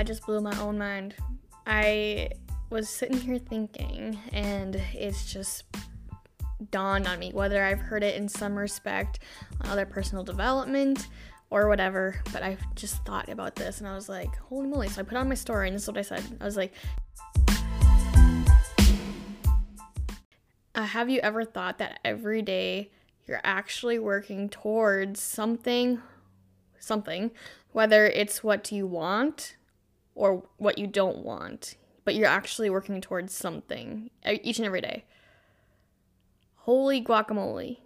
I just blew my own mind. I was sitting here thinking, and it's just dawned on me whether I've heard it in some respect on other personal development or whatever, but I just thought about this and I was like, holy moly. So I put on my story, and this is what I said. I was like, uh, Have you ever thought that every day you're actually working towards something, something, whether it's what you want or what you don't want, but you're actually working towards something each and every day? Holy guacamole.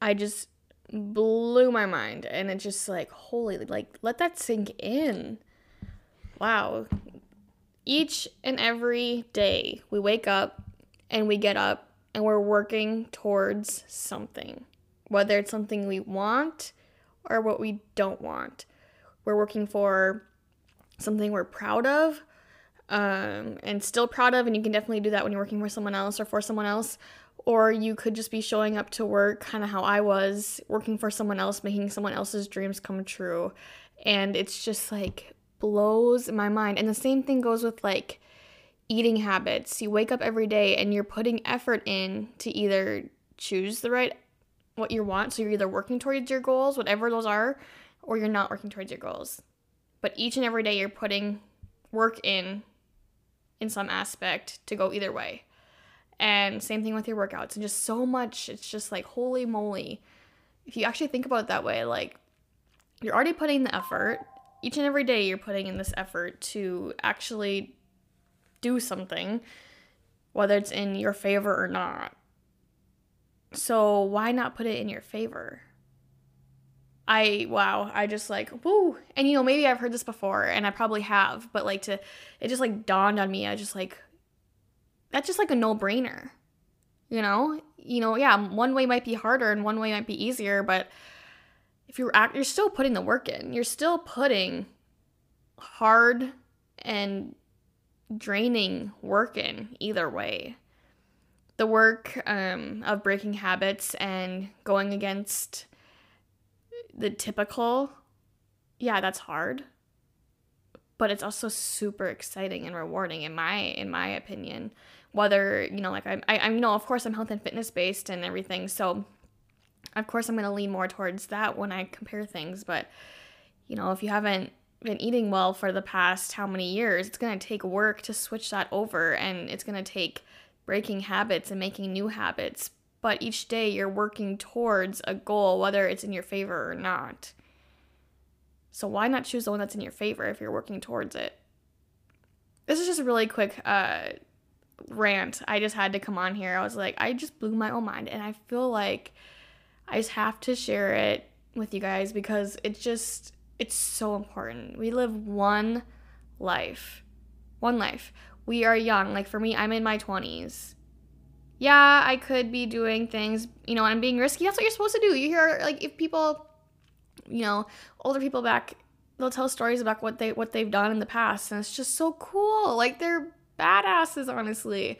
I just blew my mind and it's just like holy like let that sink in wow each and every day we wake up and we get up and we're working towards something whether it's something we want or what we don't want we're working for something we're proud of um, and still proud of and you can definitely do that when you're working for someone else or for someone else or you could just be showing up to work kind of how I was, working for someone else, making someone else's dreams come true. And it's just like blows my mind. And the same thing goes with like eating habits. You wake up every day and you're putting effort in to either choose the right what you want. So you're either working towards your goals, whatever those are, or you're not working towards your goals. But each and every day you're putting work in in some aspect to go either way. And same thing with your workouts and just so much. It's just like, holy moly. If you actually think about it that way, like you're already putting the effort. Each and every day, you're putting in this effort to actually do something, whether it's in your favor or not. So, why not put it in your favor? I wow, I just like woo. And you know, maybe I've heard this before and I probably have, but like to it just like dawned on me. I just like that's just like a no-brainer. You know? You know, yeah, one way might be harder and one way might be easier, but if you're act you're still putting the work in. You're still putting hard and draining work in either way. The work um, of breaking habits and going against the typical, yeah, that's hard. But it's also super exciting and rewarding in my in my opinion whether you know like I, I I know of course I'm health and fitness based and everything so of course I'm to lean more towards that when I compare things but you know if you haven't been eating well for the past how many years it's to take work to switch that over and it's to take breaking habits and making new habits but each day you're working towards a goal whether it's in your favor or not so why not choose the one that's in your favor if you're working towards it this is just a really quick uh, rant. I just had to come on here. I was like, I just blew my own mind. And I feel like I just have to share it with you guys because it's just, it's so important. We live one life. One life. We are young. Like for me, I'm in my 20s. Yeah, I could be doing things, you know, I'm being risky. That's what you're supposed to do. You hear, like, if people, you know, older people back they'll tell stories about what they what they've done in the past and it's just so cool like they're badasses, honestly.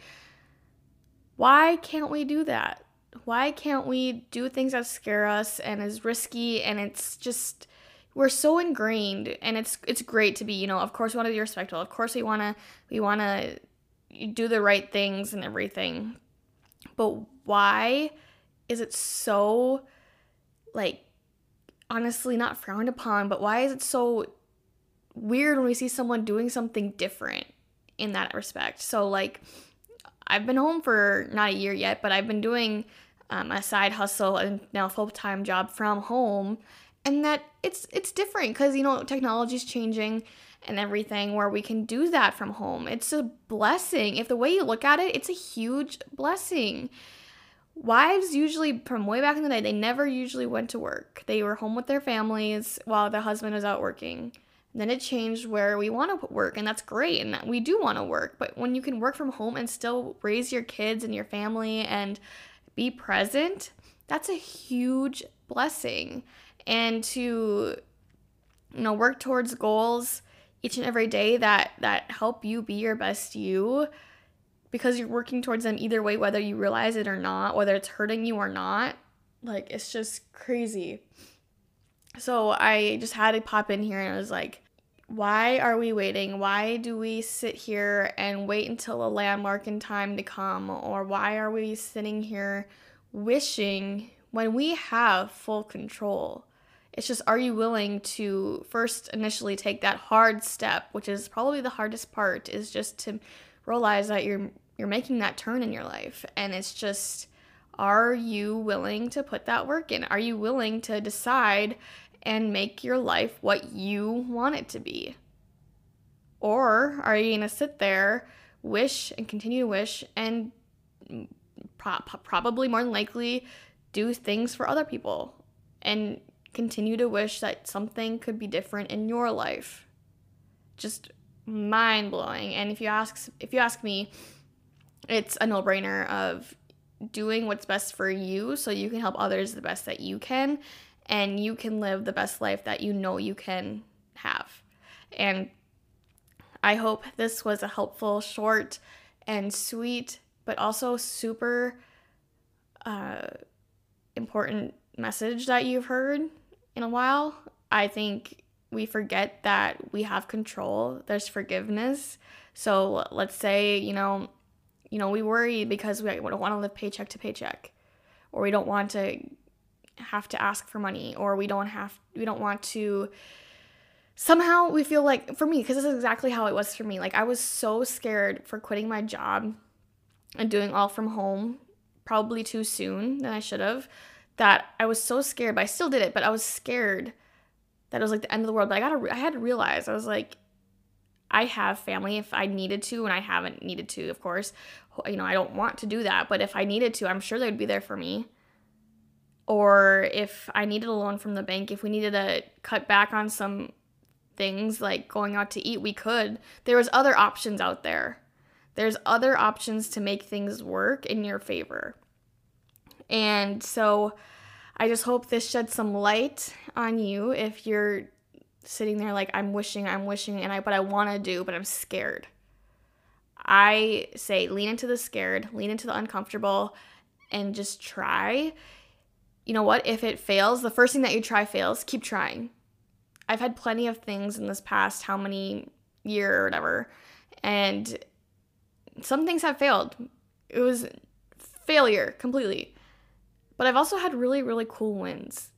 Why can't we do that? Why can't we do things that scare us and is risky and it's just we're so ingrained and it's it's great to be, you know, of course we want to be respectful. Of course we want to we want to do the right things and everything. But why is it so like honestly not frowned upon, but why is it so weird when we see someone doing something different? in that respect. So like I've been home for not a year yet, but I've been doing um, a side hustle and now full time job from home, and that it's it's different because you know technology's changing and everything where we can do that from home. It's a blessing. If the way you look at it, it's a huge blessing. Wives usually, from way back in the day, they never usually went to work. They were home with their families while the husband was out working. Then it changed where we want to work, and that's great, and we do want to work. But when you can work from home and still raise your kids and your family and be present, that's a huge blessing. And to you know work towards goals each and every day that that help you be your best you because you're working towards them either way whether you realize it or not whether it's hurting you or not like it's just crazy so I just had to pop in here and I was like, why are we waiting? Why do we sit here and wait until a landmark in time to come? Or why are we sitting here wishing when we have full control? It's just, are you willing to first initially take that hard step, which is probably the hardest part, is just to realize that you're you're making that turn in your life. And it's just, are you willing to put that work in? Are you willing to decide and make your life what you want it to be? Or are you to sit there, wish and continue to wish, and pro- probably more than likely do things for other people and continue to wish that something could be different in your life? Just mind blowing. And if you ask if you ask me, it's a no-brainer of doing what's best for you so you can help others the best that you can and you can live the best life that you know you can have. And I hope this was a helpful, short, and sweet, but also super uh, important message that you've heard in a while. I think we forget that we have control. There's forgiveness. So let's say, you know, you know, we worry because we don't want to live paycheck to paycheck or we don't want to have to ask for money or we don't have we don't want to somehow we feel like for me because this is exactly how it was for me like i was so scared for quitting my job and doing all from home probably too soon than i should have that i was so scared but i still did it but i was scared that it was like the end of the world but i gotta i had to realize i was like i have family if i needed to and i haven't needed to of course you know i don't want to do that but if i needed to i'm sure they'd be there for me or if I needed a loan from the bank, if we needed to cut back on some things like going out to eat, we could. There was other options out there. There's other options to make things work in your favor. And so I just hope this sheds some light on you if you're sitting there like I'm wishing, I'm wishing and I but I want to do, but I'm scared. I say lean into the scared, lean into the uncomfortable and just try you know what? If it fails, the first thing that you try fails, keep trying. I've had plenty of things in this past how many year or whatever, and some things have failed. It was failure completely. But I've also had really, really cool wins.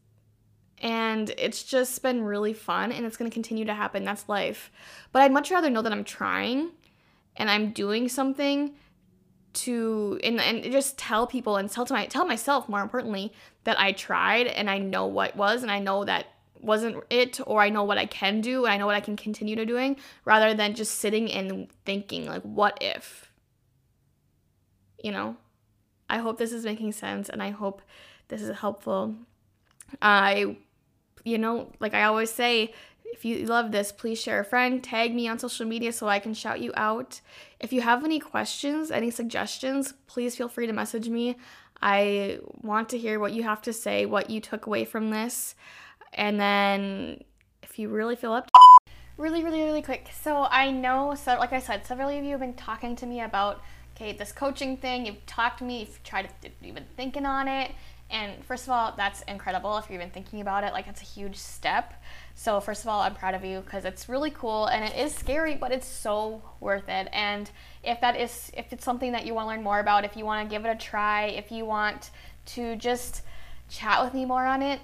And it's just been really fun and it's going to continue to happen. That's life. But I'd much rather know that I'm trying and I'm doing something to and, and just tell people and tell to my tell myself more importantly that I tried and I know what was and I know that wasn't it or I know what I can do and I know what I can continue to doing rather than just sitting and thinking like what if you know I hope this is making sense and I hope this is helpful I you know like I always say if you love this, please share a friend, tag me on social media so I can shout you out. If you have any questions, any suggestions, please feel free to message me. I want to hear what you have to say, what you took away from this. And then if you really feel up to- really really really quick. So I know so like I said, several of you have been talking to me about okay, this coaching thing. You've talked to me, you've tried to you've been thinking on it. And first of all, that's incredible if you're even thinking about it. Like, that's a huge step. So, first of all, I'm proud of you because it's really cool and it is scary, but it's so worth it. And if that is, if it's something that you want to learn more about, if you want to give it a try, if you want to just chat with me more on it,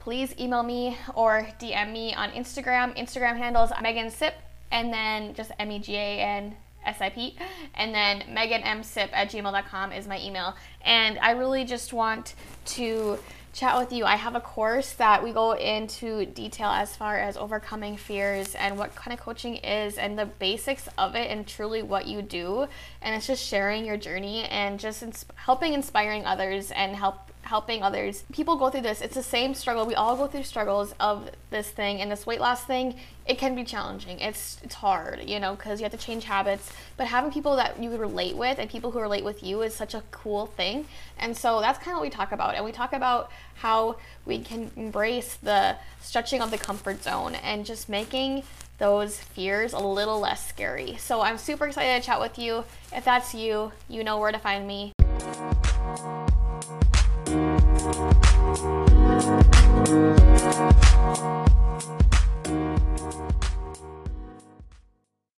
please email me or DM me on Instagram. Instagram handles Megan Sip and then just M E G A N SIP. And then meganmsip at gmail.com is my email. And I really just want to chat with you. I have a course that we go into detail as far as overcoming fears and what kind of coaching is and the basics of it and truly what you do. And it's just sharing your journey and just ins- helping inspiring others and help helping others. People go through this. It's the same struggle. We all go through struggles of this thing and this weight loss thing. It can be challenging. It's it's hard, you know, because you have to change habits. But having people that you relate with and people who relate with you is such a cool thing. And so that's kind of what we talk about. And we talk about how we can embrace the stretching of the comfort zone and just making those fears a little less scary. So I'm super excited to chat with you. If that's you, you know where to find me. Thank you